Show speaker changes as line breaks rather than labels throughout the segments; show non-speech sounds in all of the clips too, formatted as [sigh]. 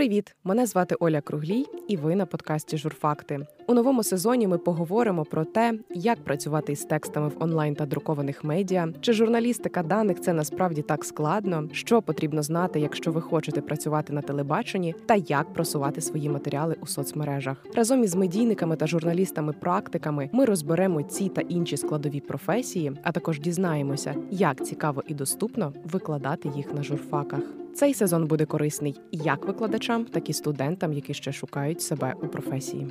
Привіт! Мене звати Оля Круглій, і ви на подкасті Журфакти. У новому сезоні ми поговоримо про те, як працювати із текстами в онлайн та друкованих медіа, чи журналістика даних це насправді так складно, що потрібно знати, якщо ви хочете працювати на телебаченні, та як просувати свої матеріали у соцмережах. Разом із медійниками та журналістами-практиками ми розберемо ці та інші складові професії, а також дізнаємося, як цікаво і доступно викладати їх на журфаках. Цей сезон буде корисний як викладачам, так і студентам, які ще шукають себе у професії.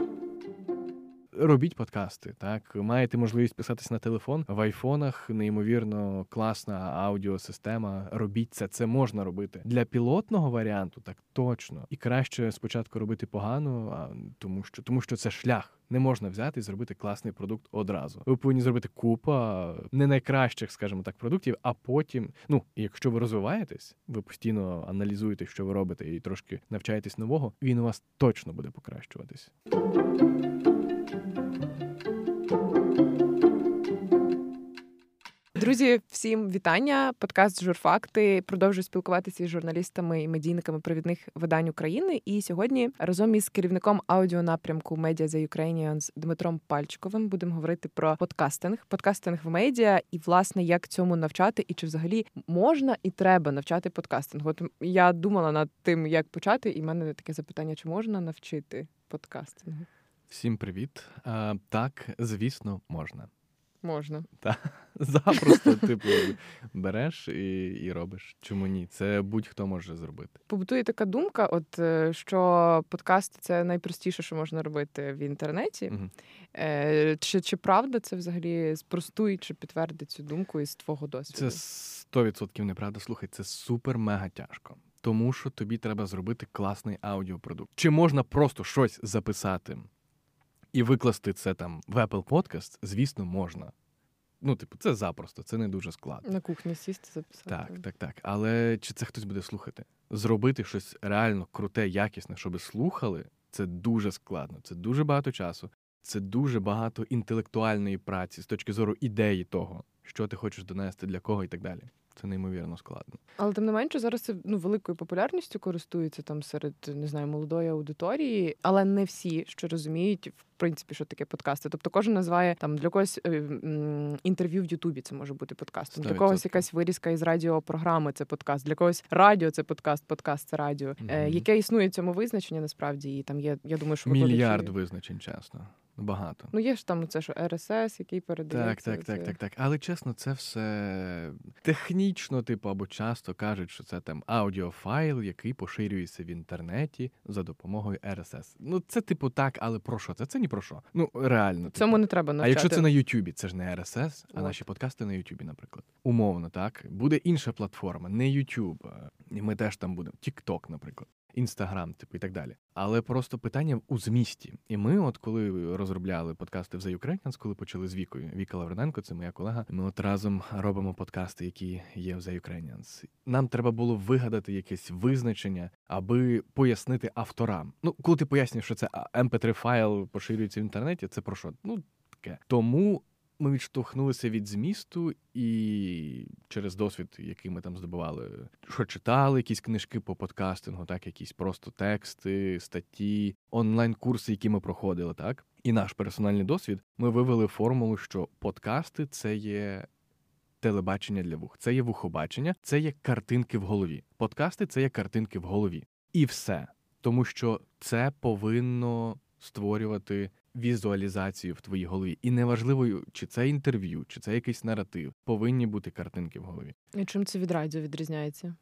Робіть подкасти, так маєте можливість писатись на телефон в айфонах. Неймовірно класна аудіосистема. Робіть це, це можна робити для пілотного варіанту, так точно і краще спочатку робити погано, а тому що тому, що це шлях. Не можна взяти і зробити класний продукт одразу. Ви повинні зробити купа не найкращих, скажімо так, продуктів, а потім, ну якщо ви розвиваєтесь, ви постійно аналізуєте, що ви робите, і трошки навчаєтесь нового. Він у вас точно буде покращуватись.
Друзі, всім вітання. Подкаст Журфакти продовжує спілкуватися із журналістами і медійниками провідних видань України. І сьогодні разом із керівником аудіонапрямку Media The Ukrainians Дмитром Пальчиковим будемо говорити про подкастинг, подкастинг в медіа і власне як цьому навчати, і чи взагалі можна і треба навчати подкастингу. От я думала над тим, як почати, і в мене таке запитання: чи можна навчити подкастингу?
Всім привіт. А, Так, звісно, можна.
Можна.
Так, [laughs] запросто, типу, береш і і робиш. Чому ні? Це будь-хто може зробити.
Побутує така думка, от е, що подкаст це найпростіше, що можна робити в інтернеті. Угу. Чи чи правда це взагалі спростує, чи підтвердить цю думку із твого досвіду?
Це 100% неправда. Слухай, це супер-мега тяжко. Тому що тобі треба зробити класний аудіопродукт. Чи можна просто щось записати? І викласти це там в Apple Podcast, звісно, можна. Ну, типу, це запросто, це не дуже складно.
На кухні сісти записати.
Так, так, так. Але чи це хтось буде слухати? Зробити щось реально круте, якісне, щоб слухали, це дуже складно. Це дуже багато часу, це дуже багато інтелектуальної праці з точки зору ідеї того, що ти хочеш донести, для кого і так далі. Це неймовірно складно.
Але тим не менше, зараз це ну великою популярністю користується там серед не знаю молодої аудиторії, але не всі що розуміють в принципі, що таке подкасти. Тобто кожен називає там для когось е, інтерв'ю в Ютубі. Це може бути подкастом. 100%. Для когось якась вирізка із радіопрограми. Це подкаст. Для когось радіо це подкаст, подкаст це радіо. Mm-hmm. Е, яке існує цьому визначення, насправді і там є. Я думаю, що
мільярд викладачі... визначень, чесно. Багато.
Ну, є ж там це, що РСС, який передається.
Так, так, так, так, так. Але чесно, це все технічно, типу, або часто кажуть, що це там аудіофайл, який поширюється в інтернеті за допомогою РСС. Ну, це, типу, так, але про що? Це це ні про що. Ну, реально. цьому
Цьому не треба навчати.
А якщо це на Ютубі, це ж не РСС, а От. наші подкасти на Ютубі, наприклад. Умовно, так. Буде інша платформа, не Ютуб. Ми теж там будемо. Тікток, наприклад. Інстаграм, типу, і так далі. Але просто питання у змісті. І ми, от коли розробляли подкасти в Ukrainians, коли почали з Вікою, Віка Лаврененко, це моя колега. Ми от разом робимо подкасти, які є в The Ukrainians. Нам треба було вигадати якесь визначення, аби пояснити авторам. Ну, коли ти пояснюєш, що це mp3 файл поширюється в інтернеті, це про що? Ну таке. Тому ми відштовхнулися від змісту, і через досвід, який ми там здобували, що читали якісь книжки по подкастингу, так, якісь просто тексти, статті, онлайн-курси, які ми проходили, так. І наш персональний досвід, ми вивели формулу, що подкасти це є телебачення для вух, це є вухобачення, це є картинки в голові. Подкасти це є картинки в голові. І все. Тому що це повинно створювати візуалізацію в твоїй голові. І неважливо, чи це інтерв'ю, чи це якийсь наратив, повинні бути картинки в голові.
І чим це від радіо відрізняється?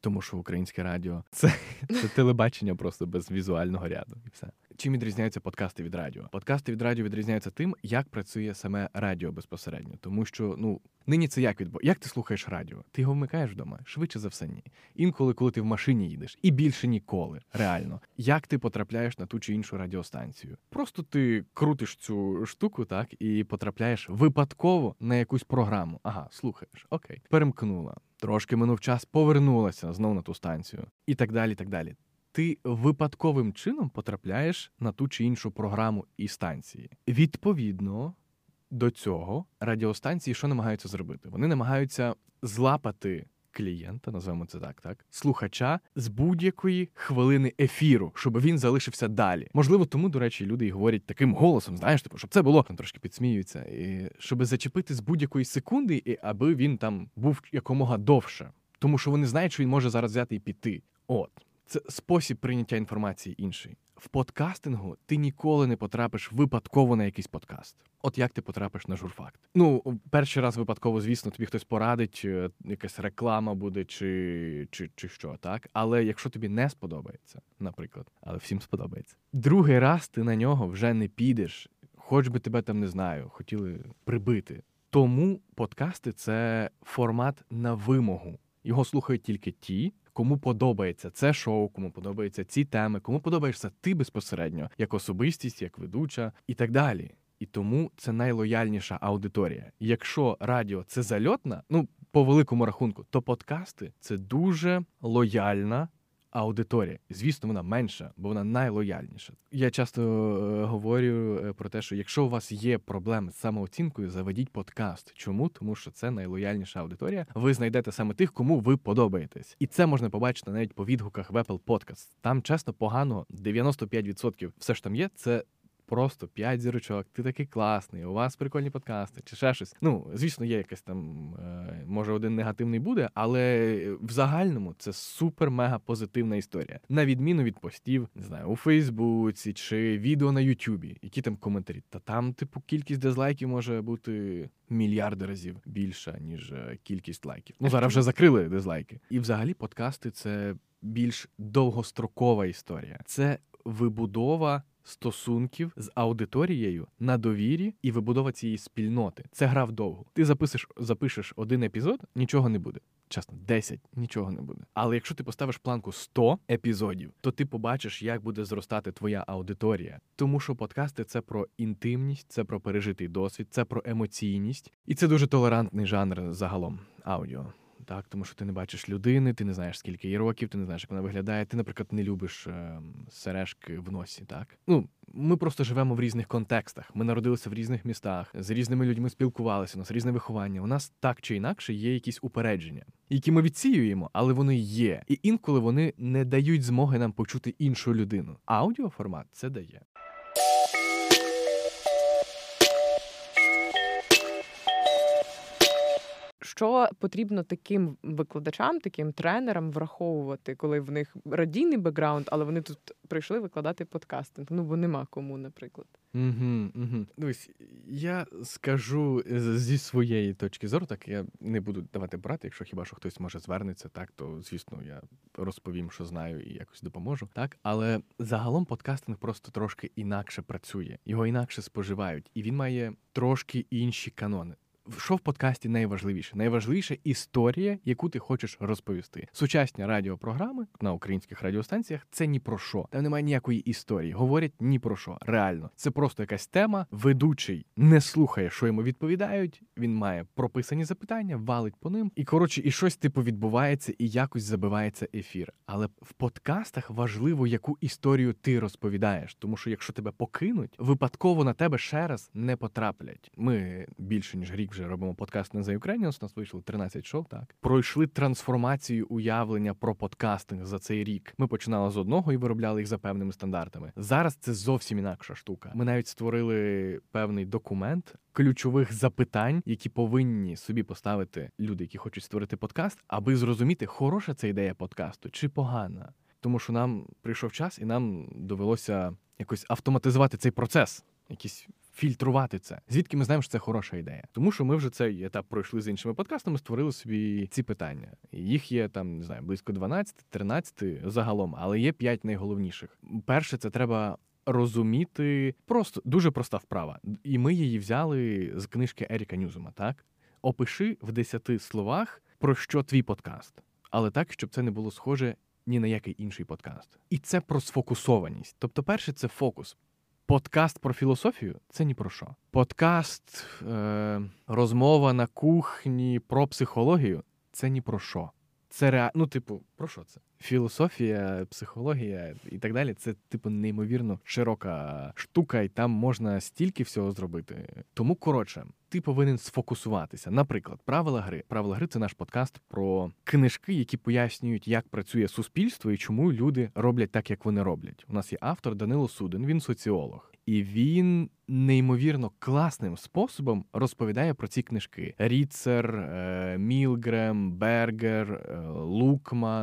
Тому що українське радіо це, це телебачення просто без візуального ряду, і все. Чим відрізняються подкасти від радіо? Подкасти від радіо відрізняються тим, як працює саме радіо безпосередньо, тому що ну нині це як відбувається? Як ти слухаєш радіо? Ти його вмикаєш вдома? Швидше за все, ні. Інколи, коли ти в машині їдеш, і більше ніколи, реально, як ти потрапляєш на ту чи іншу радіостанцію? Просто ти крутиш цю штуку, так і потрапляєш випадково на якусь програму. Ага, слухаєш, окей, перемкнула. Трошки минув час, повернулася знову на ту станцію, і так далі. так далі ти випадковим чином потрапляєш на ту чи іншу програму і станції. Відповідно до цього радіостанції що намагаються зробити? Вони намагаються злапати клієнта, називаємо це так, так, слухача з будь-якої хвилини ефіру, щоб він залишився далі. Можливо, тому, до речі, люди і говорять таким голосом, знаєш, типу, щоб це було там трошки підсміються, і щоб зачепити з будь-якої секунди, і аби він там був якомога довше. Тому що вони знають, що він може зараз взяти і піти. От це спосіб прийняття інформації інший. В подкастингу ти ніколи не потрапиш випадково на якийсь подкаст. От як ти потрапиш на журфакт? Ну, перший раз випадково, звісно, тобі хтось порадить, е, якась реклама буде, чи чи, чи що, так? Але якщо тобі не сподобається, наприклад, але всім сподобається. Другий раз ти на нього вже не підеш, хоч би тебе там не знаю, хотіли прибити. Тому подкасти це формат на вимогу. Його слухають тільки ті, кому подобається це шоу, кому подобаються ці теми, кому подобаєшся ти безпосередньо, як особистість, як ведуча і так далі. І тому це найлояльніша аудиторія. Якщо радіо це зальотна, ну по великому рахунку, то подкасти це дуже лояльна аудиторія. Звісно, вона менша, бо вона найлояльніша. Я часто е, говорю е, про те, що якщо у вас є проблеми з самооцінкою, заведіть подкаст. Чому? Тому що це найлояльніша аудиторія. Ви знайдете саме тих, кому ви подобаєтесь, і це можна побачити навіть по відгуках в Apple Podcast. Там чесно погано 95% все ж там є. Це просто п'ять зірочок, ти такий класний, у вас прикольні подкасти, чи ще щось. Ну, звісно, є якась там, е, може, один негативний буде, але в загальному це супер-мега позитивна історія. На відміну від постів, не знаю, у Фейсбуці чи відео на Ютубі, які там коментарі. Та там, типу, кількість дизлайків може бути. Мільярди разів більша, ніж е, кількість лайків. Ну зараз вже закрили дизлайки. І взагалі подкасти це більш довгострокова історія. Це вибудова стосунків з аудиторією на довірі і вибудова цієї спільноти. Це гра вдовго. Ти запишеш, запишеш один епізод, нічого не буде. Чесно, 10, нічого не буде. Але якщо ти поставиш планку 100 епізодів, то ти побачиш, як буде зростати твоя аудиторія. Тому що подкасти це про інтимність, це про пережитий досвід, це про емоційність, і це дуже толерантний жанр загалом аудіо так, тому що ти не бачиш людини, ти не знаєш, скільки їй років, ти не знаєш, як вона виглядає. Ти, наприклад, не любиш е, сережки в носі. Так, ну ми просто живемо в різних контекстах. Ми народилися в різних містах, з різними людьми спілкувалися, у нас різне виховання. У нас так чи інакше є якісь упередження, які ми відсіюємо, але вони є. І інколи вони не дають змоги нам почути іншу людину. Аудіоформат це дає.
Що потрібно таким викладачам, таким тренерам враховувати, коли в них радійний бекграунд, але вони тут прийшли викладати подкастинг? Ну бо нема кому, наприклад.
Угу, угу. Дивись, я скажу зі своєї точки зору, так я не буду давати брати, якщо хіба що хтось може звернеться, так то звісно я розповім, що знаю, і якось допоможу. Так, але загалом подкастинг просто трошки інакше працює, його інакше споживають, і він має трошки інші канони що в подкасті найважливіше? Найважливіша історія, яку ти хочеш розповісти. Сучасні радіопрограми на українських радіостанціях це ні про що. Там немає ніякої історії. Говорять ні про що. Реально, це просто якась тема. Ведучий не слухає, що йому відповідають. Він має прописані запитання, валить по ним, і коротше, і щось типу відбувається, і якось забивається ефір. Але в подкастах важливо, яку історію ти розповідаєш, тому що якщо тебе покинуть, випадково на тебе ще раз не потраплять. Ми більше ніж рік вже робимо подкаст на The Ukrainians, У нас вийшло 13 шоу. Так пройшли трансформацію уявлення про подкастинг за цей рік. Ми починали з одного і виробляли їх за певними стандартами. Зараз це зовсім інакша штука. Ми навіть створили певний документ. Ключових запитань, які повинні собі поставити люди, які хочуть створити подкаст, аби зрозуміти, хороша це ідея подкасту чи погана, тому що нам прийшов час, і нам довелося якось автоматизувати цей процес, якісь фільтрувати це. Звідки ми знаємо, що це хороша ідея? Тому що ми вже цей етап пройшли з іншими подкастами, створили собі ці питання. Їх є там не знаю близько 12-13 загалом, але є 5 найголовніших. Перше, це треба. Розуміти просто дуже проста вправа, і ми її взяли з книжки Еріка Ньюзума. Так опиши в 10 словах про що твій подкаст, але так, щоб це не було схоже ні на який інший подкаст. І це про сфокусованість. Тобто, перше, це фокус. Подкаст про філософію це ні про що. Подкаст, е, розмова на кухні про психологію це ні про що. Це реально, ну, типу, Про що це? Філософія, психологія і так далі. Це типу неймовірно широка штука, і там можна стільки всього зробити. Тому коротше, ти повинен сфокусуватися. Наприклад, правила гри. Правила гри це наш подкаст про книжки, які пояснюють, як працює суспільство і чому люди роблять так, як вони роблять. У нас є автор Данило Суден, він соціолог. І він неймовірно класним способом розповідає про ці книжки: Ріцер, е, Мілгрем, Бергер, е,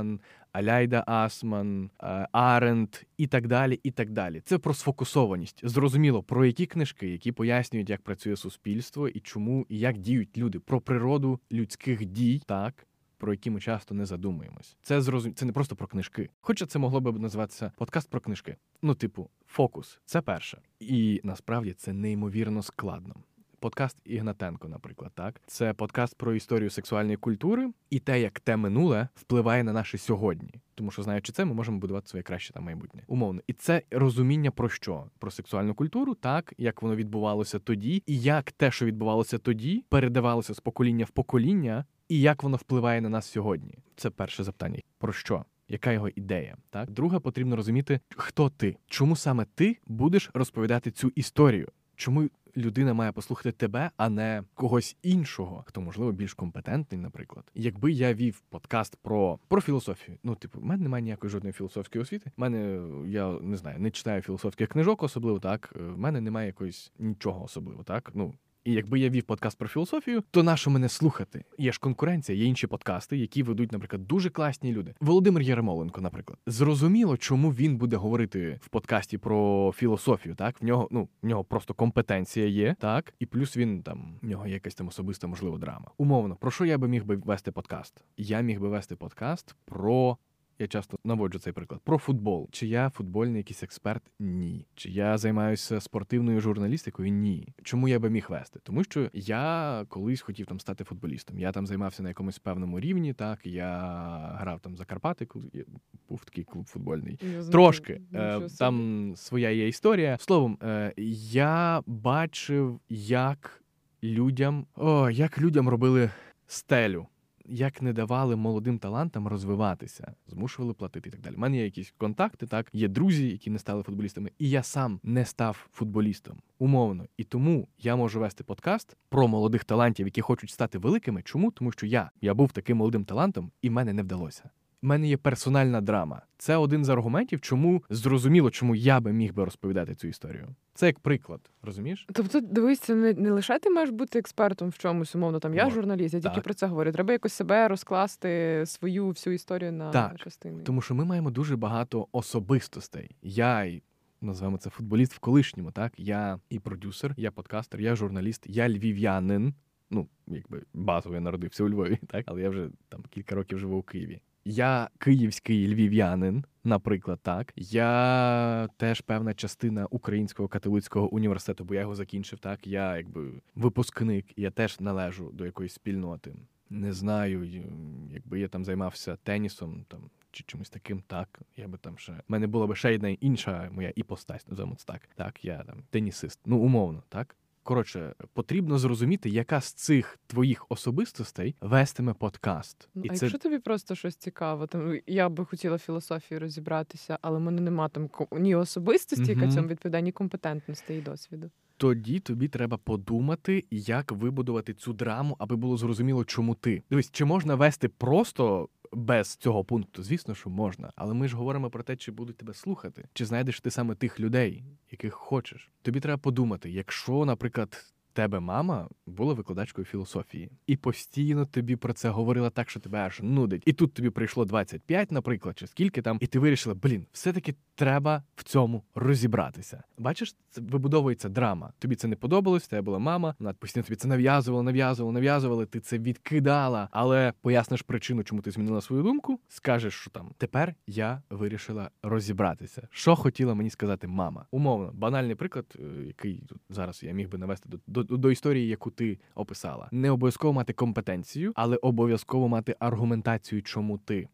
Лукман. Аляйда Асман, е, Арент і так далі. і так далі. Це про сфокусованість. Зрозуміло, про які книжки, які пояснюють, як працює суспільство і чому і як діють люди, про природу людських дій, так про які ми часто не задумуємось. Це зрозум... це не просто про книжки. Хоча це могло би називатися подкаст про книжки. Ну, типу, фокус це перше. І насправді це неймовірно складно. Подкаст Ігнатенко, наприклад, так це подкаст про історію сексуальної культури і те, як те минуле впливає на наше сьогодні. Тому що, знаючи це, ми можемо будувати своє краще там майбутнє. Умовно, і це розуміння про що? Про сексуальну культуру, так як воно відбувалося тоді, і як те, що відбувалося тоді, передавалося з покоління в покоління, і як воно впливає на нас сьогодні. Це перше запитання. Про що? Яка його ідея? Так, друге, потрібно розуміти, хто ти, чому саме ти будеш розповідати цю історію, чому людина має послухати тебе, а не когось іншого, хто можливо більш компетентний, наприклад. Якби я вів подкаст про про філософію, ну типу, в мене немає ніякої жодної філософської освіти. В мене я не знаю, не читаю філософських книжок, особливо так. В мене немає якоїсь нічого особливо, так ну. І якби я вів подкаст про філософію, то нащо мене слухати? Є ж конкуренція, є інші подкасти, які ведуть, наприклад, дуже класні люди. Володимир Єремоленко, наприклад, зрозуміло, чому він буде говорити в подкасті про філософію. Так в нього ну в нього просто компетенція є, так і плюс він там в нього якась там особиста, можливо, драма. Умовно, про що я би міг би вести подкаст? Я міг би вести подкаст про я часто наводжу цей приклад про футбол. Чи я футбольний якийсь експерт? Ні. Чи я займаюся спортивною журналістикою? Ні. Чому я би міг вести? Тому що я колись хотів там стати футболістом. Я там займався на якомусь певному рівні. Так я грав там за Карпати, коли був такий клуб футбольний. Я Трошки е, там своя є історія. Словом, е, я бачив, як людям о, як людям робили стелю як не давали молодим талантам розвиватися, змушували платити і так далі. У мене є якісь контакти, так є друзі, які не стали футболістами, і я сам не став футболістом умовно. І тому я можу вести подкаст про молодих талантів, які хочуть стати великими. Чому? Тому що я, я був таким молодим талантом, і мене не вдалося. У мене є персональна драма. Це один з аргументів, чому зрозуміло, чому я би міг би розповідати цю історію. Це як приклад, розумієш?
Тобто, дивись, це не, не лише ти маєш бути експертом в чомусь, умовно там я журналіст, я тільки про це говорю. Треба якось себе розкласти свою всю історію на
так,
частини.
Тому що ми маємо дуже багато особистостей. Я й називаємо це футболіст в колишньому. Так, я і продюсер, я подкастер, я журналіст, я львів'янин. Ну, якби базово я народився у Львові, [laughs] так але я вже там кілька років живу у Києві. Я київський львів'янин, наприклад, так. Я теж певна частина Українського католицького університету, бо я його закінчив. Так, я якби випускник, я теж належу до якоїсь спільноти. Не знаю, якби я там займався тенісом там чи чимось таким, так я би там ще У мене була би ще одна інша моя іпостась, називаємо це так. Так, я там тенісист, ну умовно, так. Коротше, потрібно зрозуміти, яка з цих твоїх особистостей вестиме подкаст.
Ну, І а це... якщо тобі просто щось цікаво, там я би хотіла філософію розібратися, але в мене нема там ні особистості, яка цьому відповідає, ні компетентності і досвіду.
Тоді тобі треба подумати, як вибудувати цю драму, аби було зрозуміло, чому ти. Дивись, чи можна вести просто без цього пункту? Звісно, що можна, але ми ж говоримо про те, чи будуть тебе слухати, чи знайдеш ти саме тих людей, яких хочеш. Тобі треба подумати, якщо, наприклад, тебе мама була викладачкою філософії, і постійно тобі про це говорила так, що тебе аж нудить. І тут тобі прийшло 25, наприклад, чи скільки там, і ти вирішила, блін, все-таки треба в цьому розібратися. Бачиш, це вибудовується драма. Тобі це не подобалось, тебе була мама, вона постійно тобі це нав'язувала, нав'язувала, нав'язувала, ти це відкидала, але поясниш причину, чому ти змінила свою думку, скажеш, що там тепер я вирішила розібратися. Що хотіла мені сказати мама? Умовно, банальний приклад, е, який тут зараз я міг би навести до, до історії, яку ти описала. Не обов'язково мати компетенцію, але обов'язково мати аргументацію, чому ти.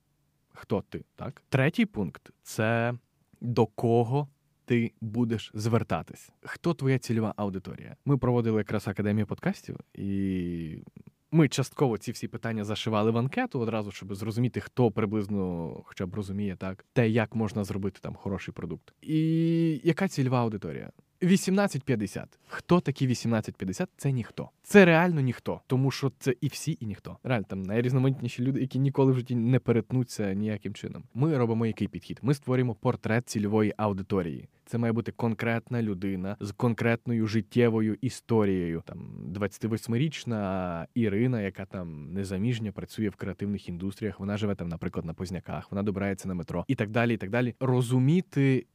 Хто ти? Так? Третій пункт це до кого ти будеш звертатись. Хто твоя цільова аудиторія? Ми проводили якраз академію подкастів, і ми частково ці всі питання зашивали в анкету одразу, щоб зрозуміти, хто приблизно хоча б розуміє так, те, як можна зробити там хороший продукт. І яка цільова аудиторія? 18-50. Хто такі 18-50? Це ніхто. Це реально ніхто, тому що це і всі, і ніхто. Реально там найрізноманітніші люди, які ніколи в житті не перетнуться ніяким чином. Ми робимо який підхід? Ми створюємо портрет цільової аудиторії. Це має бути конкретна людина з конкретною життєвою історією. Там 28-річна Ірина, яка там незаміжня, працює в креативних індустріях. Вона живе там, наприклад, на Позняках, вона добирається на метро і так далі. І так далі. Розуміти,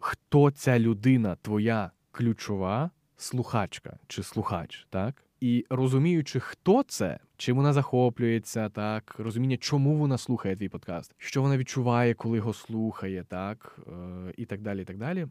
хто ця людина, твоя ключова слухачка чи слухач, так? І розуміючи, хто це, чим вона захоплюється, так розуміння, чому вона слухає твій подкаст, що вона відчуває, коли його слухає, так е, і так далі. і так далі.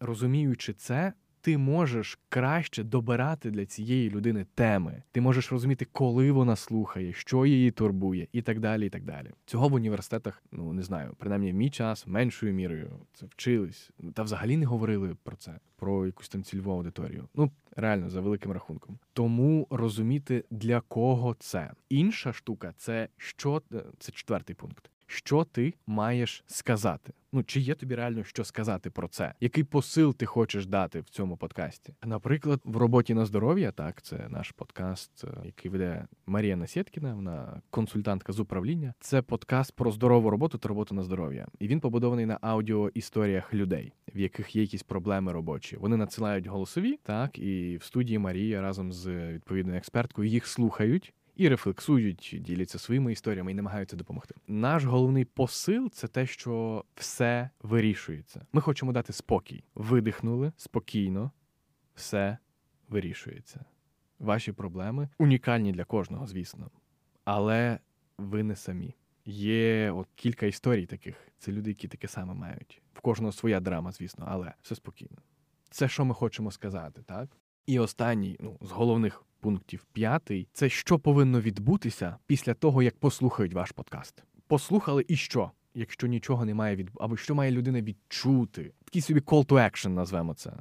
Розуміючи це, ти можеш краще добирати для цієї людини теми. Ти можеш розуміти, коли вона слухає, що її турбує, і так далі. і так далі. Цього в університетах, ну не знаю, принаймні в мій час меншою мірою це вчились, та взагалі не говорили про це, про якусь там цільову аудиторію. Ну реально за великим рахунком. Тому розуміти для кого це. Інша штука це що це четвертий пункт. Що ти маєш сказати? Ну чи є тобі реально що сказати про це? Який посил ти хочеш дати в цьому подкасті? Наприклад, в роботі на здоров'я, так це наш подкаст, е, який веде Марія Насєткіна, вона консультантка з управління. Це подкаст про здорову роботу та роботу на здоров'я, і він побудований на аудіоісторіях людей, в яких є якісь проблеми робочі. Вони надсилають голосові, так і в студії Марія разом з відповідною експерткою їх слухають і рефлексують, діляться своїми історіями і намагаються допомогти. Наш головний посил це те, що все вирішується. Ми хочемо дати спокій. Видихнули спокійно, все вирішується. Ваші проблеми унікальні для кожного, звісно. Але ви не самі. Є от кілька історій таких. Це люди, які таке саме мають. В кожного своя драма, звісно, але все спокійно. Це що ми хочемо сказати, так? І останній, ну, з головних пунктів п'ятий це що повинно відбутися після того, як послухають ваш подкаст. Послухали і що? Якщо нічого немає від або що має людина відчути, такий собі call to action назвемо це.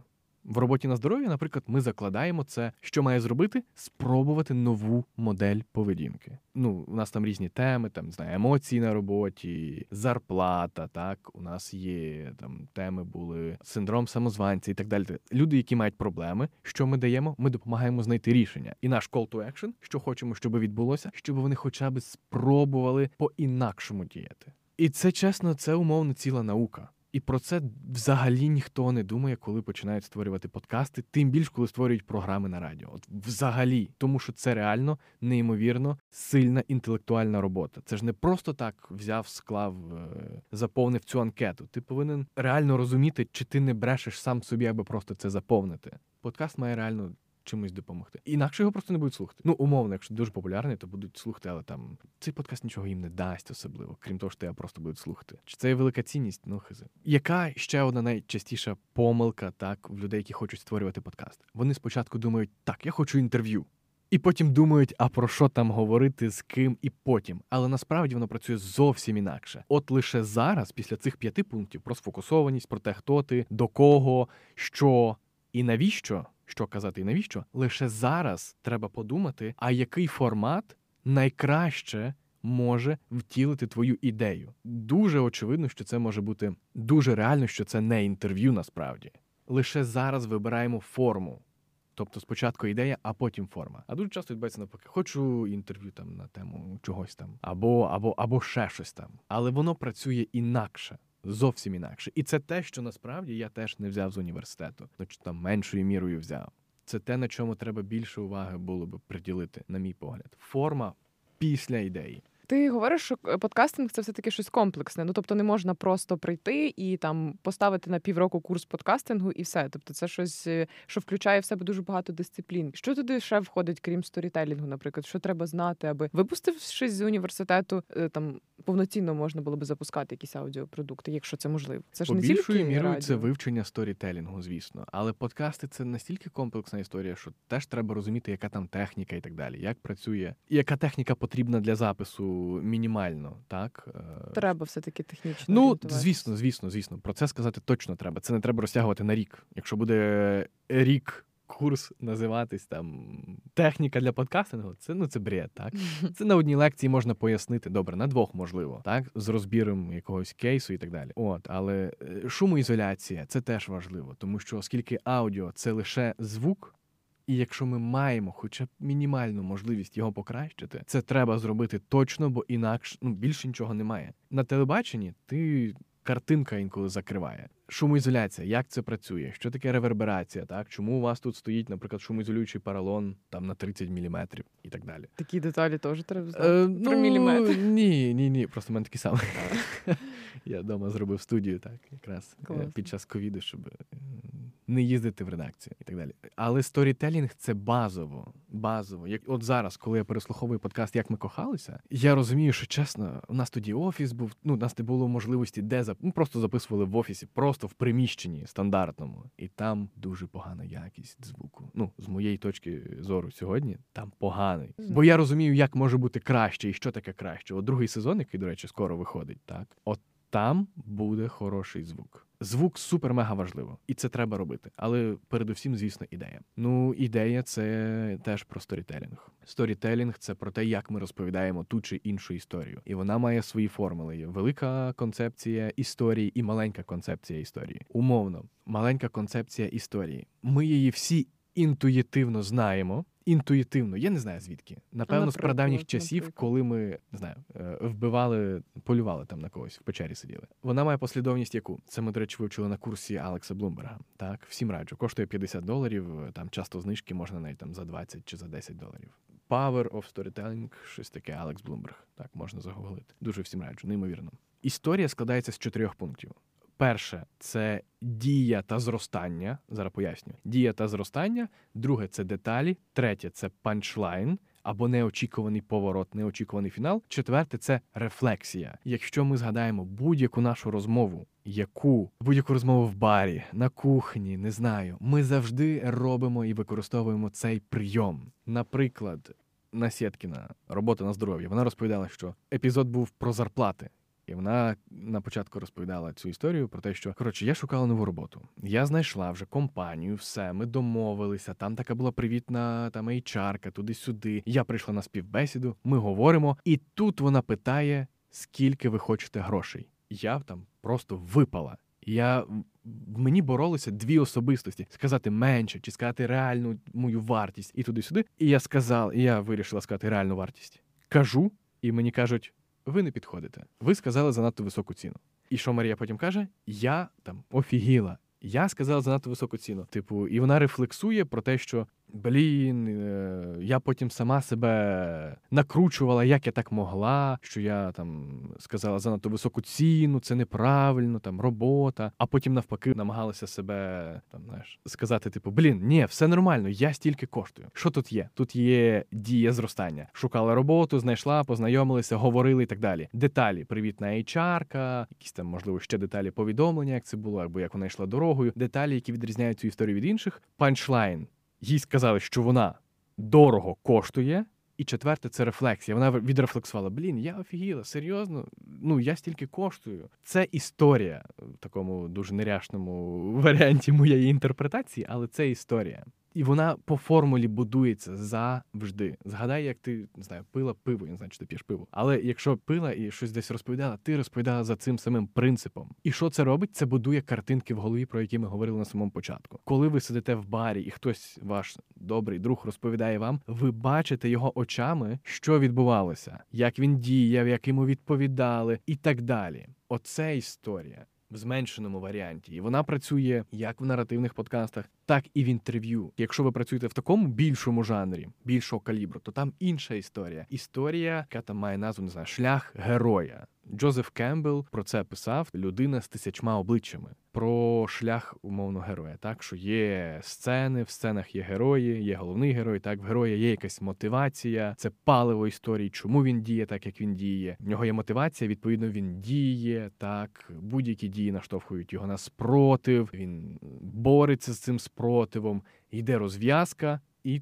В роботі на здоров'я, наприклад, ми закладаємо це, що має зробити, спробувати нову модель поведінки. Ну, у нас там різні теми, там не знаю, емоції на роботі, зарплата. Так, у нас є там теми, були синдром самозванця і так далі. Люди, які мають проблеми, що ми даємо, ми допомагаємо знайти рішення. І наш call to action, що хочемо, щоб відбулося, щоб вони хоча б спробували по інакшому діяти. І це чесно, це умовно ціла наука. І про це взагалі ніхто не думає, коли починають створювати подкасти, тим більш коли створюють програми на радіо. От взагалі, тому що це реально неймовірно сильна інтелектуальна робота. Це ж не просто так взяв, склав, е, заповнив цю анкету. Ти повинен реально розуміти, чи ти не брешеш сам собі, аби просто це заповнити. Подкаст має реально чимось допомогти. Інакше його просто не будуть слухати. Ну, умовно, якщо дуже популярний, то будуть слухати, але там цей подкаст нічого їм не дасть особливо, крім того, що тебе просто будуть слухати. Чи це є велика цінність? Ну хизи. Яка ще одна найчастіша помилка так в людей, які хочуть створювати подкаст? Вони спочатку думають, так, я хочу інтерв'ю. І потім думають, а про що там говорити, з ким і потім. Але насправді воно працює зовсім інакше. От лише зараз, після цих п'яти пунктів про сфокусованість, про те, хто ти, до кого, що і навіщо що казати і навіщо, лише зараз треба подумати, а який формат найкраще може втілити твою ідею. Дуже очевидно, що це може бути дуже реально, що це не інтерв'ю насправді. Лише зараз вибираємо форму. Тобто спочатку ідея, а потім форма. А дуже часто відбувається навпаки. Хочу інтерв'ю там на тему чогось там, або або, або ще щось там. Але воно працює інакше зовсім інакше. І це те, що насправді я теж не взяв з університету, ну там меншою мірою взяв. Це те, на чому треба більше уваги було би приділити, на мій погляд. Форма після ідеї.
Ти говориш, що е, подкастинг це все таки щось комплексне. Ну тобто не можна просто прийти і там поставити на півроку курс подкастингу і все. Тобто, це щось, е, що включає в себе дуже багато дисциплін. Що туди ще входить, крім сторітелінгу, наприклад, що треба знати, аби випустившись з університету, е, там повноцінно можна було би запускати якісь аудіопродукти, якщо це можливо. Це ж
По
не
більшою
тільки
мірою
радіо.
це вивчення сторітелінгу, звісно. Але подкасти це настільки комплексна історія, що теж треба розуміти, яка там техніка і так далі, як працює, яка техніка потрібна для запису мінімально, так Е,
Треба все таки технічно.
Ну, звісно, звісно, звісно. Про це сказати точно треба. Це не треба розтягувати на рік. Якщо буде рік курс називатись там техніка для подкастингу. Це ну це бред, так [laughs] це на одній лекції можна пояснити. Добре, на двох можливо, так з розбіром якогось кейсу і так далі. От, але е, шумоізоляція це теж важливо, тому що оскільки аудіо це лише звук. І якщо ми маємо хоча б мінімальну можливість його покращити, це треба зробити точно, бо інакше ну більше нічого немає. На телебаченні ти картинка інколи закриває. Шумоізоляція, як це працює? Що таке реверберація? Так, чому у вас тут стоїть, наприклад, шумоізолюючий паралон там на 30 мм і так далі?
Такі деталі теж треба знати. Е,
Про ну, міліметр. Ні, ні, ні. Просто в мене такий самий. [laughs] Я вдома зробив студію, так, якраз е, Клас. під час ковіду, щоб не їздити в редакцію і так далі. Але сторітелінг це базово. Базово. Як от зараз, коли я переслуховую подкаст, як ми кохалися, я розумію, що чесно, у нас тоді офіс був. Ну, у нас не було можливості, де зап... ну, просто записували в офісі, просто в приміщенні стандартному, і там дуже погана якість звуку. Ну, з моєї точки зору, сьогодні там поганий. Бо я розумію, як може бути краще і що таке краще. От другий сезон, який, до речі, скоро виходить, так от там буде хороший звук. Звук супер-мега важливо, і це треба робити. Але передусім, звісно, ідея. Ну, ідея це теж про сторітелінг. Сторітелінг це про те, як ми розповідаємо ту чи іншу історію, і вона має свої формули. Велика концепція історії і маленька концепція історії. Умовно, маленька концепція історії. Ми її всі інтуїтивно знаємо інтуїтивно. Я не знаю звідки. Напевно, ну, з прадавніх часів, наприклад. коли ми не знаю, е, вбивали, полювали там на когось в печері сиділи. Вона має послідовність, яку це ми, до речі, вивчили на курсі Алекса Блумберга. Так, всім раджу. Коштує 50 доларів. Там часто знижки можна навіть там за 20 чи за 10 доларів. Power of Storytelling, щось таке Алекс Блумберг. Так можна загуглити. Дуже всім раджу, неймовірно. Історія складається з чотирьох пунктів. Перше це дія та зростання. Зараз поясню. Дія та зростання. Друге це деталі. Третє це панчлайн. Або неочікуваний поворот, неочікуваний фінал. Четверте це рефлексія. Якщо ми згадаємо будь-яку нашу розмову, яку будь-яку розмову в барі, на кухні, не знаю, ми завжди робимо і використовуємо цей прийом. Наприклад, Насєткіна робота на здоров'я. Вона розповідала, що епізод був про зарплати. І вона на початку розповідала цю історію про те, що коротше я шукала нову роботу. Я знайшла вже компанію, все, ми домовилися. Там така була привітна там HR-ка, туди-сюди. Я прийшла на співбесіду, ми говоримо, і тут вона питає, скільки ви хочете грошей. Я там просто випала. Я в мені боролися дві особистості: сказати менше чи сказати реальну мою вартість і туди-сюди. І я сказав, і я вирішила сказати реальну вартість. Кажу, і мені кажуть ви не підходите. Ви сказали занадто високу ціну. І що Марія потім каже? Я там офігіла. Я сказала занадто високу ціну. Типу, і вона рефлексує про те, що Блін, е, я потім сама себе накручувала, як я так могла, що я там сказала занадто високу ціну, це неправильно, там робота. А потім навпаки намагалася себе там знаєш сказати: типу, блін, ні, все нормально, я стільки коштую. Що тут є? Тут є дія зростання. Шукала роботу, знайшла, познайомилися, говорили і так далі. Деталі, привітна HR-ка, якісь там, можливо, ще деталі повідомлення, як це було, або як вона йшла дорогою. Деталі, які відрізняють цю історію від інших. Панчлайн їй сказали, що вона дорого коштує. І четверте це рефлексія. Вона відрефлексувала: Блін, я офігіла, серйозно. Ну я стільки коштую. Це історія в такому дуже неряшному [laughs] варіанті моєї інтерпретації, але це історія. І вона по формулі будується завжди. Згадай, як ти не знаю, пила пиво, я не знаю, чи ти п'єш пиво. Але якщо пила і щось десь розповідала, ти розповідала за цим самим принципом. І що це робить? Це будує картинки в голові, про які ми говорили на самому початку. Коли ви сидите в барі, і хтось, ваш добрий друг, розповідає вам, ви бачите його очами, що відбувалося, як він діяв, як йому відповідали, і так далі. Оце історія в зменшеному варіанті, і вона працює як в наративних подкастах, так і в інтерв'ю. Якщо ви працюєте в такому більшому жанрі, більшого калібру, то там інша історія. Історія, яка там має назву, не знаю, шлях героя. Джозеф Кембл про це писав людина з тисячма обличчями про шлях умовно героя. Так що є сцени, в сценах є герої, є головний герой. Так в героя є якась мотивація, це паливо історії, чому він діє, так як він діє. В нього є мотивація. Відповідно, він діє так. Будь-які дії наштовхують його на спротив. Він бореться з цим спротивом. Йде розв'язка і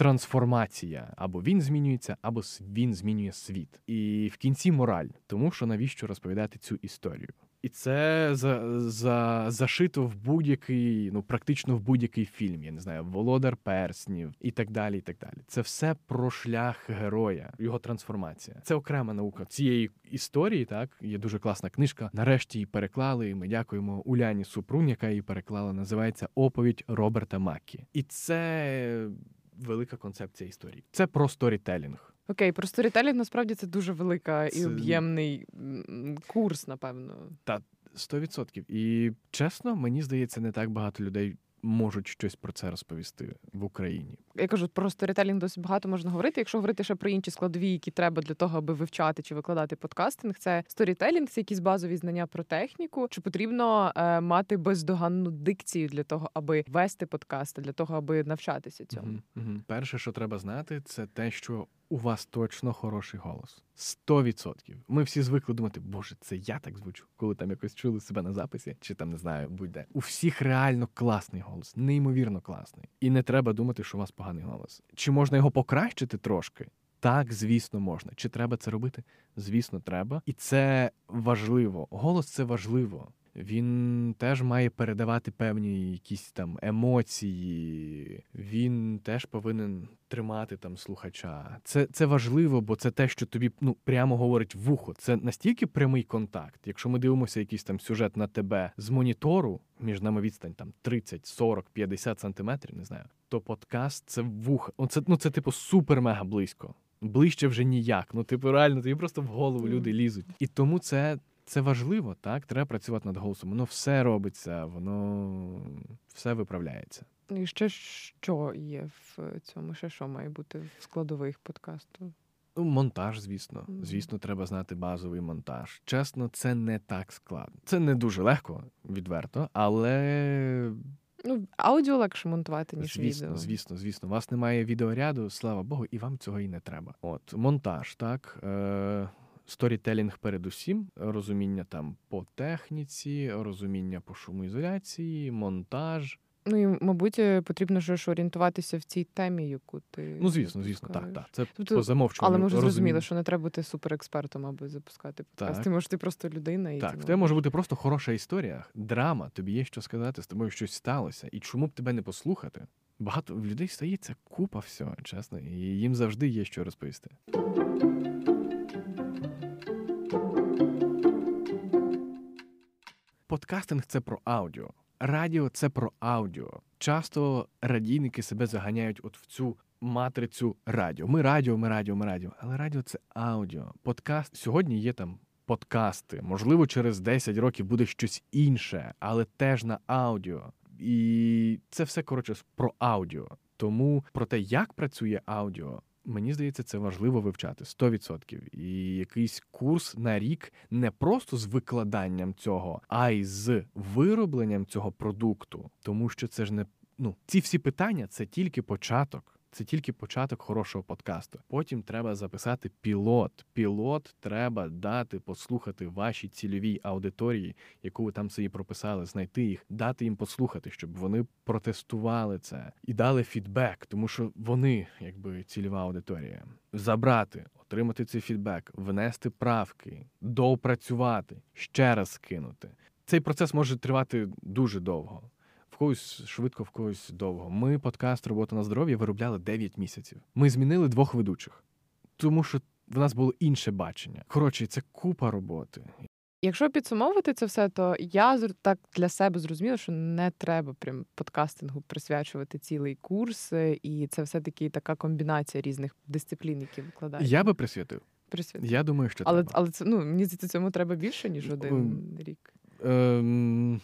трансформація. Або він змінюється, або він змінює світ. І в кінці мораль, тому що навіщо розповідати цю історію? І це за, за, зашито в будь-який, ну практично в будь-який фільм. Я не знаю, Володар Перснів і так далі. і так далі. Це все про шлях героя, його трансформація. Це окрема наука цієї історії. Так є дуже класна книжка. Нарешті її переклали. і Ми дякуємо Уляні Супрун, яка її переклала. Називається Оповідь Роберта Маккі. І це велика концепція історії. Це про сторітелінг.
Окей, про сторітелінг насправді це дуже велика і об'ємний курс, напевно.
Та 100%. І чесно, мені здається, не так багато людей можуть щось про це розповісти в Україні.
Я кажу, про сторітелінг досить багато можна говорити. Якщо говорити ще про інші складові, які треба для того, аби вивчати чи викладати подкастинг, це сторітелінг, це якісь базові знання про техніку. Чи потрібно е, мати бездоганну дикцію для того, аби вести подкасти, для того, аби навчатися цьому? Угу,
угу. Перше, що треба знати, це те, що у вас точно хороший голос. Сто відсотків. Ми всі звикли думати, боже, це я так звучу, коли там якось чули себе на записі, чи там не знаю, будь-де. У всіх реально класний голос, неймовірно класний. І не треба думати, що у вас поганий голос. Чи можна його покращити трошки? Так, звісно, можна. Чи треба це робити? Звісно, треба. І це важливо. Голос це важливо. Він теж має передавати певні якісь там емоції. Він теж повинен тримати там слухача. Це це важливо, бо це те, що тобі ну прямо говорить в ухо. Це настільки прямий контакт. Якщо ми дивимося якийсь там сюжет на тебе з монітору, між нами відстань там 30, 40, 50 сантиметрів, не знаю, то подкаст це вухо. Оце ну це типу супер-мега близько. Ближче вже ніяк. Ну, типу, реально, тобі просто в голову люди лізуть. І тому це це важливо, так? Треба працювати над голосом. Воно все робиться, воно все виправляється.
І ще що є в цьому? Ще що має бути в складових подкасту?
Ну, монтаж, звісно. Звісно, треба знати базовий монтаж. Чесно, це не так складно. Це не дуже легко, відверто, але.
Ну, аудіо легше монтувати, ніж
звісно,
відео.
Звісно, звісно. У вас немає відеоряду, слава Богу, і вам цього і не треба. От, монтаж, так. Е- сторітелінг передусім, розуміння там по техніці, розуміння по шумоізоляції, монтаж.
Ну і мабуть, е, потрібно ж орієнтуватися в цій темі, яку ти
ну звісно, звісно, так, так. Це тобто, по замовчуванню.
Але ми вже зрозуміли, що не треба бути суперекспертом, аби запускати подкаст. Ти можеш ти просто людина, і
так в тебе може бути просто хороша історія, драма. Тобі є що сказати, з тобою щось сталося, і чому б тебе не послухати? Багато в людей стається купа всього, чесно, і їм завжди є що розповісти. Подкастинг це про аудіо, радіо це про аудіо. Часто радійники себе заганяють от в цю матрицю радіо. Ми радіо, ми радіо, ми радіо. Але радіо це аудіо. Подкаст сьогодні є там подкасти. Можливо, через 10 років буде щось інше, але теж на аудіо. І це все коротше про аудіо. Тому про те, як працює аудіо, Мені здається, це важливо вивчати 100%. І якийсь курс на рік не просто з викладанням цього, а й з виробленням цього продукту, тому що це ж не ну ці всі питання це тільки початок. Це тільки початок хорошого подкасту. Потім треба записати пілот. Пілот треба дати послухати вашій цільовій аудиторії, яку ви там собі прописали, знайти їх, дати їм послухати, щоб вони протестували це і дали фідбек, тому що вони, якби цільова аудиторія, забрати, отримати цей фідбек, внести правки, доопрацювати, ще раз скинути. Цей процес може тривати дуже довго когось швидко, в когось довго. Ми подкаст Робота на здоров'я виробляли 9 місяців. Ми змінили двох ведучих, тому що в нас було інше бачення. Коротше, це купа роботи.
Якщо підсумовувати це все, то я так для себе зрозуміла, що не треба прям подкастингу присвячувати цілий курс, е, і це все таки така комбінація різних дисциплін, які викладають.
Я би присвятив.
Присвятив.
Я думаю, що
але
треба.
але це ну мені здається, цьому треба більше ніж один рік.
Ем,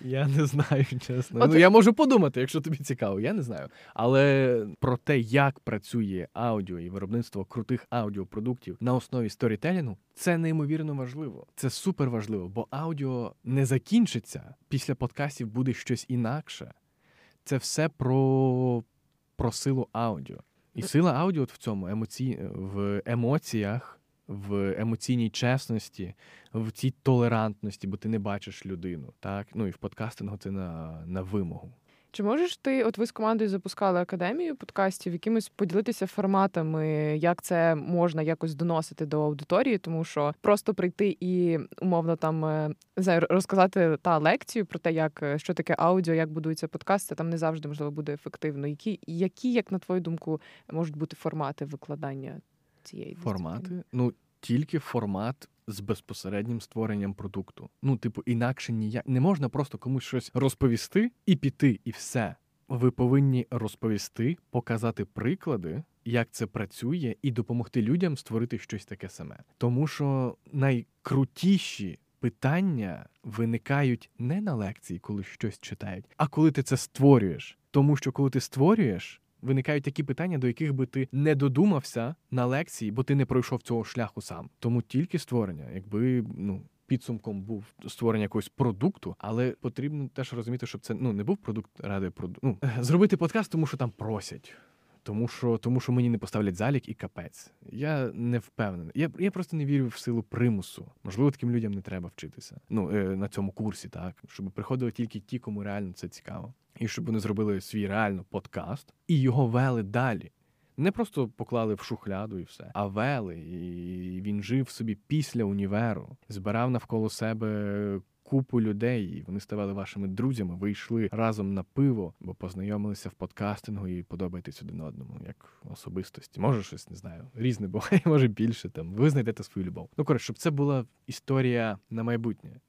Я не знаю, чесно. От... Ну, Я можу подумати, якщо тобі цікаво, я не знаю. Але про те, як працює аудіо і виробництво крутих аудіопродуктів на основі сторітелінгу, це неймовірно важливо. Це супер важливо, бо аудіо не закінчиться. Після подкастів буде щось інакше. Це все про, про силу аудіо. І сила аудіо в цьому емоці... в емоціях в емоційній чесності, в цій толерантності, бо ти не бачиш людину. Так, ну і в подкастингу це на, на вимогу.
Чи можеш ти, от ви з командою запускали академію подкастів, якимось поділитися форматами, як це можна якось доносити до аудиторії, тому що просто прийти і умовно там е, розказати та лекцію про те, як е, що таке аудіо, як будуються подкасти, там не завжди можливо буде ефективно. Які, які, як на твою думку, можуть бути формати викладання цієї
формати?
Дисципліни?
Ну тільки формат з безпосереднім створенням продукту. Ну, типу, інакше ніяк не можна просто комусь щось розповісти і піти, і все. Ви повинні розповісти, показати приклади, як це працює, і допомогти людям створити щось таке саме. Тому що найкрутіші питання виникають не на лекції, коли щось читають, а коли ти це створюєш. Тому що коли ти створюєш, виникають такі питання, до яких би ти не додумався на лекції, бо ти не пройшов цього шляху сам. Тому тільки створення, якби ну. Підсумком був створення якогось продукту, але потрібно теж розуміти, щоб це ну не був продукт ради продукту. Ну, [clears throat] зробити подкаст, тому що там просять, тому що тому що мені не поставлять залік і капець. Я не впевнений. Я я просто не вірю в силу примусу. Можливо, таким людям не треба вчитися. Ну е, на цьому курсі, так щоб приходили тільки ті, кому реально це цікаво і щоб вони зробили свій реально подкаст і його вели далі. Не просто поклали в шухляду і все, а вели. І він жив собі після універу, збирав навколо себе купу людей. Вони ставали вашими друзями. Ви йшли разом на пиво, бо познайомилися в подкастингу і подобаєтесь один одному, як особистості. Може, щось не знаю. Різне буває, [laughs] може більше там. Ви знайдете свою любов. Ну коротше, щоб це була історія на майбутнє.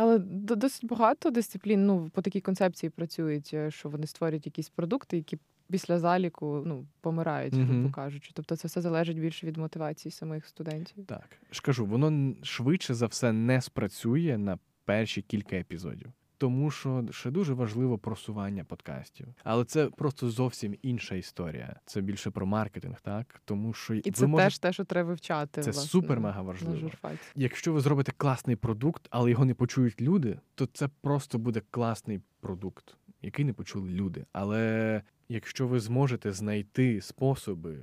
Але досить багато дисциплін ну, по такій концепції працюють, е, що вони створюють якісь продукти, які після заліку ну, помирають, грубо mm-hmm. кажучи. Тобто це все залежить більше від мотивації самих студентів.
Так, ж кажу, воно швидше за все не спрацює на перші кілька епізодів тому що ще дуже важливо просування подкастів, але це просто зовсім інша історія. Це більше про маркетинг, так тому що
і це
можете...
теж те, що треба вивчати.
Це супер мега важливо. Якщо ви зробите класний продукт, але його не почують люди, то це просто буде класний продукт, який не почули люди. Але якщо ви зможете знайти способи.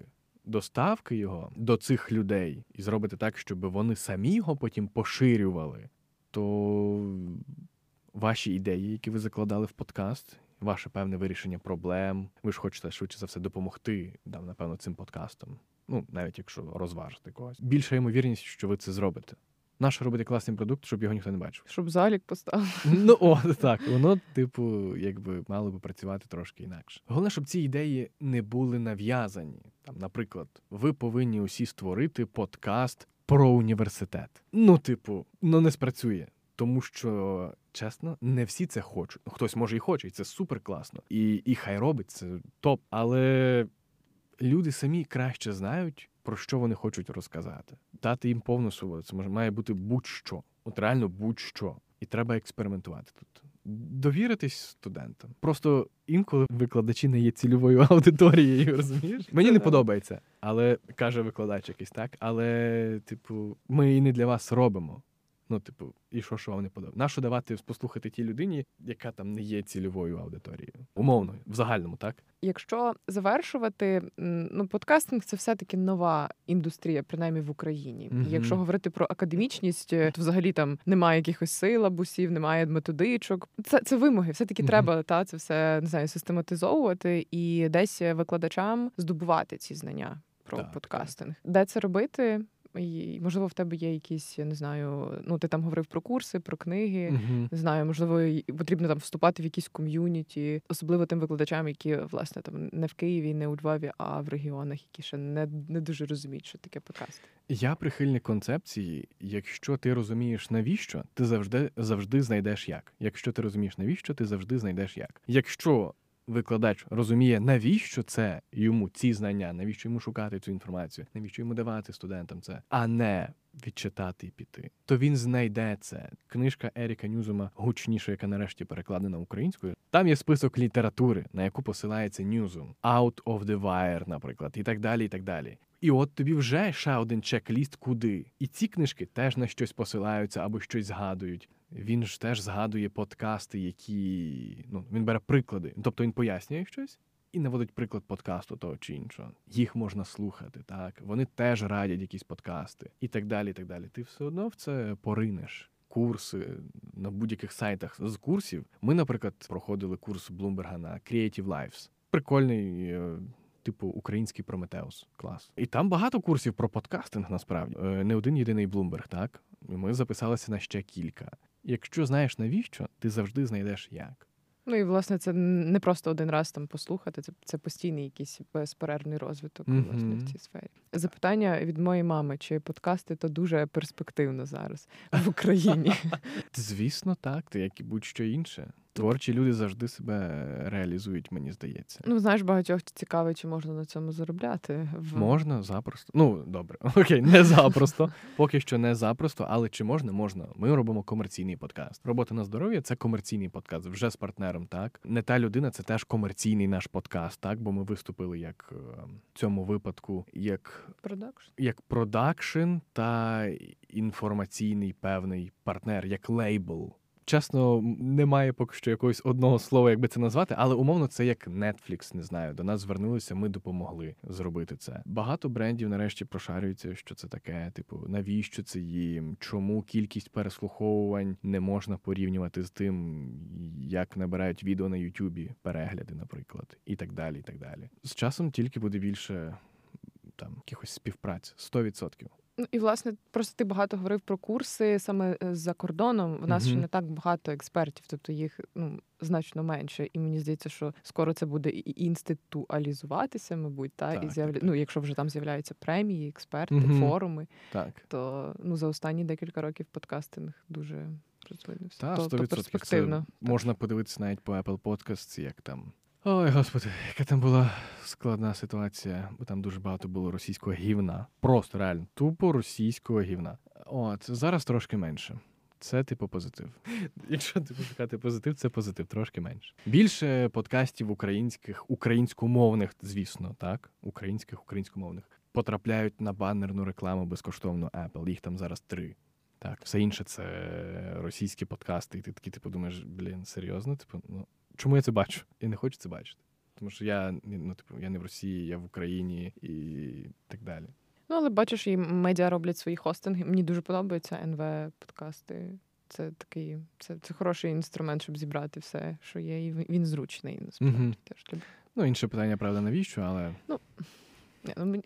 Доставки його до цих людей і зробити так, щоб вони самі його потім поширювали, то ваші ідеї, які ви закладали в подкаст, ваше певне вирішення проблем. Ви ж хочете швидше за все допомогти, там, напевно, цим подкастом. Ну, навіть якщо розважити когось. Більша ймовірність, що ви це зробите. Наше робити класний продукт, щоб його ніхто не бачив.
Щоб залік поставив.
Ну о, так. Воно, типу, якби мало би працювати трошки інакше. Головне, щоб ці ідеї не були нав'язані. Там, наприклад, ви повинні усі створити подкаст про університет. Ну, типу, ну не спрацює. Тому що чесно, не всі це хочуть. Хтось може і хоче, і це супер класно. І і хай робить це топ. Але люди самі краще знають, про що вони хочуть розказати. Дати їм повну свободу. Це може має бути будь-що. От реально будь-що. І треба експериментувати тут. Довіритись студентам. Просто інколи викладачі не є цільовою [laughs] аудиторією, розумієш? Мені не подобається, але каже викладач якийсь так. Але, типу, ми і не для вас робимо. Ну, типу, і що що вам не подобається? Нащо давати послухати тій людині, яка там не є цільовою аудиторією? Умовно, в загальному, так?
Якщо завершувати, ну подкастинг це все-таки нова індустрія, принаймні в Україні. mm Якщо говорити про академічність, то взагалі там немає якихось силабусів, немає методичок. Це це вимоги. Все таки mm треба та це все не знаю, систематизовувати і десь викладачам здобувати ці знання про так, подкастинг. Так. Де це робити? І, Можливо, в тебе є якісь, я не знаю, ну ти там говорив про курси, про книги. Uh-huh. Не знаю, можливо, потрібно там вступати в якісь ком'юніті, особливо тим викладачам, які власне там не в Києві, не у Львові, а в регіонах, які ще не не дуже розуміють, що таке подкаст.
Я прихильник концепції. Якщо ти розумієш навіщо, ти завжди завжди знайдеш як. Якщо ти розумієш навіщо, ти завжди знайдеш як. Якщо викладач розуміє, навіщо це йому ці знання, навіщо йому шукати цю інформацію, навіщо йому давати студентам це, а не відчитати і піти, то він знайде це. Книжка Еріка Ньюзума гучніша, яка нарешті перекладена українською. Там є список літератури, на яку посилається Ньюзум, Out on the Wire, наприклад, і так далі. І так далі. І от тобі вже ще один чек-ліст, куди. І ці книжки теж на щось посилаються або щось згадують. Він ж теж згадує подкасти, які ну він бере приклади. Тобто він пояснює щось і наводить приклад подкасту того чи іншого. Їх можна слухати, так вони теж радять якісь подкасти і так далі. і так далі. Ти все одно в це поринеш курси на будь-яких сайтах з курсів. Ми, наприклад, проходили курс Блумберга на Creative Lives. Прикольний. Е, типу український Прометеус клас. І там багато курсів про подкастинг, насправді. Е, не один єдиний Блумберг, так? Ми записалися на ще кілька. Якщо знаєш навіщо, ти завжди знайдеш як.
Ну і власне це не просто один раз там послухати, це це постійний якийсь безперервний розвиток mm-hmm. власне в цій сфері. Запитання від моєї мами: чи подкасти то дуже перспективно зараз в Україні? [laughs]
Звісно, так, як і будь-що інше. Творчі люди завжди себе реалізують, мені здається.
Ну, знаєш, багатьох цікавить, чи можна на цьому заробляти. В...
Можна запросто. Ну, добре, [laughs] окей, не запросто. Поки що не запросто, але чи можна? Можна. Ми робимо комерційний подкаст. Робота на здоров'я це комерційний подкаст вже з партнером. Так, не та людина, це теж комерційний наш подкаст, так, бо ми виступили як е, в цьому випадку, як
продакшн,
як продакшн та інформаційний певний партнер, як лейбл. Чесно, немає поки що якогось одного слова, як би це назвати, але умовно це як Netflix, не знаю. До нас звернулися, ми допомогли зробити це. Багато брендів нарешті прошарюються, що це таке. Типу, навіщо це їм? Чому кількість переслуховувань не можна порівнювати з тим, як набирають відео на Ютубі, перегляди, наприклад, і так далі. і так далі. З часом тільки буде більше там якихось співпраць 100%.
Ну і власне просто ти багато говорив про курси саме е, за кордоном. В нас mm-hmm. ще не так багато експертів, тобто їх ну значно менше. І мені здається, що скоро це буде і інституалізуватися, мабуть, та так, і з'явля... ну, якщо вже там з'являються премії, експерти, mm-hmm. форуми,
так
то ну за останні декілька років подкастинг дуже розвинувся.
Так, 100%. То перспективно. Це можна подивитися навіть по Apple Podcasts, як там Ой, господи, яка там була складна ситуація, бо там дуже багато було російського гівна. Просто реально, тупо російського гівна. От зараз трошки менше. Це типу позитив. [laughs] Якщо типу шукати позитив, це позитив, трошки менше. Більше подкастів українських, українськомовних, звісно, так, українських, українськомовних потрапляють на баннерну рекламу безкоштовно Apple. Їх там зараз три. Так, все інше це російські подкасти, і ти такий, типу, думаєш, блін, серйозно? Типу, ну чому я це бачу? Я не хочу це бачити. Тому що я ну, типу, я не в Росії, я в Україні і так далі.
Ну, але бачиш, і медіа роблять свої хостинги. Мені дуже подобаються НВ подкасти. Це такий, це це хороший інструмент, щоб зібрати все, що є, і він зручний насправді. Mm-hmm. Теж
Ну, інше питання, правда, навіщо, але.
Ну,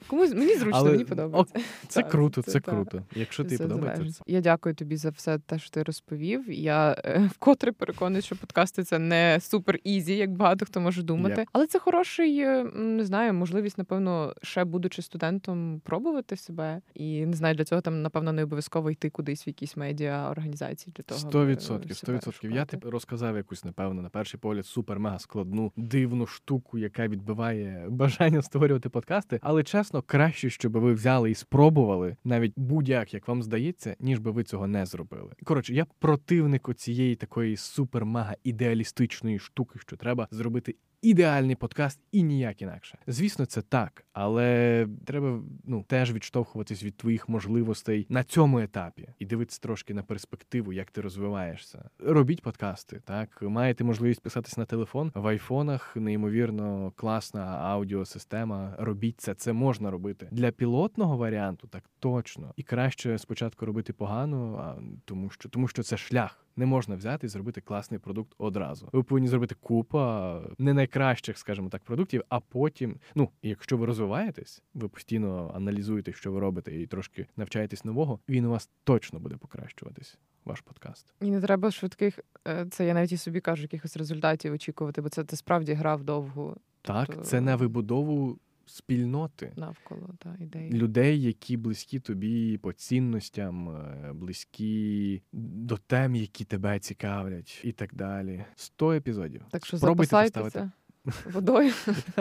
комусь мені зручно, Але, мені подобається. О,
це так, круто, це, це круто. Якщо тобі подобається.
Я дякую тобі за все те, що ти розповів. Я е, вкотре переконую, що подкасти це не super easy, як багато хто може думати. Yep. Але це хороший, е, не знаю, можливість, напевно, ще будучи студентом, пробувати себе. І не знаю, для цього там, напевно, не обов'язково йти кудись в якісь медіа організації для того.
Сто відсотків, сто відсотків. Я тобі розказав якусь, напевно, на перший погляд супер-мега складну дивну штуку, яка відбиває бажання створювати подкасти. Але чесно, краще, щоб ви взяли і спробували навіть будь-як, як вам здається, ніж би ви цього не зробили. Коротше, я противник цієї такої супер-мага ідеалістичної штуки, що треба зробити ідеальний подкаст і ніяк інакше. Звісно, це так, але треба ну теж відштовхуватись від твоїх можливостей на цьому етапі і дивитися трошки на перспективу, як ти розвиваєшся. Робіть подкасти. Так маєте можливість писатись на телефон в айфонах. Неймовірно класна аудіосистема. Робіть це, це можна робити для пілотного варіанту. Так точно і краще спочатку робити погано, а тому що тому, що це шлях. Не можна взяти і зробити класний продукт одразу. Ви повинні зробити купа не найкращих, скажімо так, продуктів, а потім, ну якщо ви розвиваєтесь, ви постійно аналізуєте, що ви робите, і трошки навчаєтесь нового. Він у вас точно буде покращуватись. Ваш подкаст
і не треба швидких. Е, це я навіть і собі кажу, якихось результатів очікувати, бо це ти справді грав довго.
Так, тобто... це на вибудову спільноти
навколо та ідеї
людей, які близькі тобі по цінностям, е, близькі до тем, які тебе цікавлять, і так далі. Сто епізодів.
Так що Спробуйте поставити водою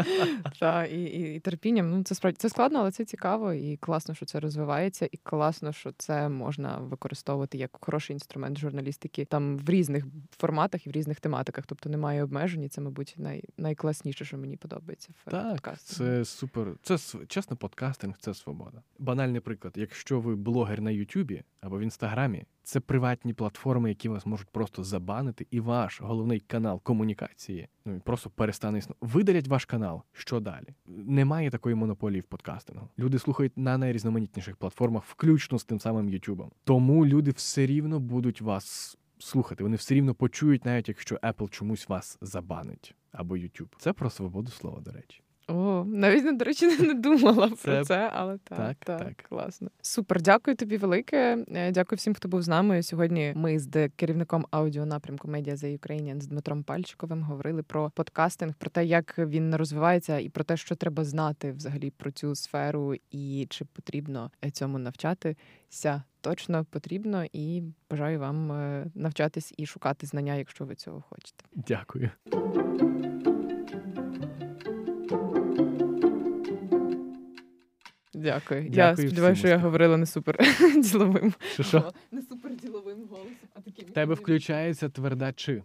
[laughs] та і, і і, терпінням. Ну це справді це складно, але це цікаво і класно, що це розвивається, і класно, що це можна використовувати як хороший інструмент журналістики там в різних форматах і в різних тематиках. Тобто немає обмежень. Це, мабуть, най, найкласніше, що мені подобається. в
Так, подкастингу. Це супер. Це чесно, подкастинг це свобода. Банальний приклад. Якщо ви блогер на Ютубі або в інстаграмі, це приватні платформи, які вас можуть просто забанити, і ваш головний канал комунікації ну просто перестане існувати. Видалять ваш канал. Що далі? Немає такої монополії в подкастингу. Люди слухають на найрізноманітніших платформах, включно з тим самим Ютубом. Тому люди все рівно будуть вас слухати. Вони все рівно почують, навіть якщо Apple чомусь вас забанить або YouTube. Це про свободу слова, до речі.
О, навіть до речі, не думала
Це-
про це, але так,
так,
так,
так.
класно. Супер, дякую тобі велике. Е, Дякую всім, хто був з нами. Сьогодні ми з керівником аудіонапрямку Media за Ukrainian з Дмитром Пальчиковим говорили про подкастинг, про те, як він розвивається, і про те, що треба знати взагалі про цю сферу, і чи потрібно е, цьому навчатися. Точно потрібно, і бажаю вам е, навчатись і шукати знання, якщо ви цього хочете.
Дякую.
Дякую. Я сподіваюся, що я говорила не супер [laughs] діловим.
Що що?
Не супер діловим голосом, а таким.
В тебе включається тверда чи.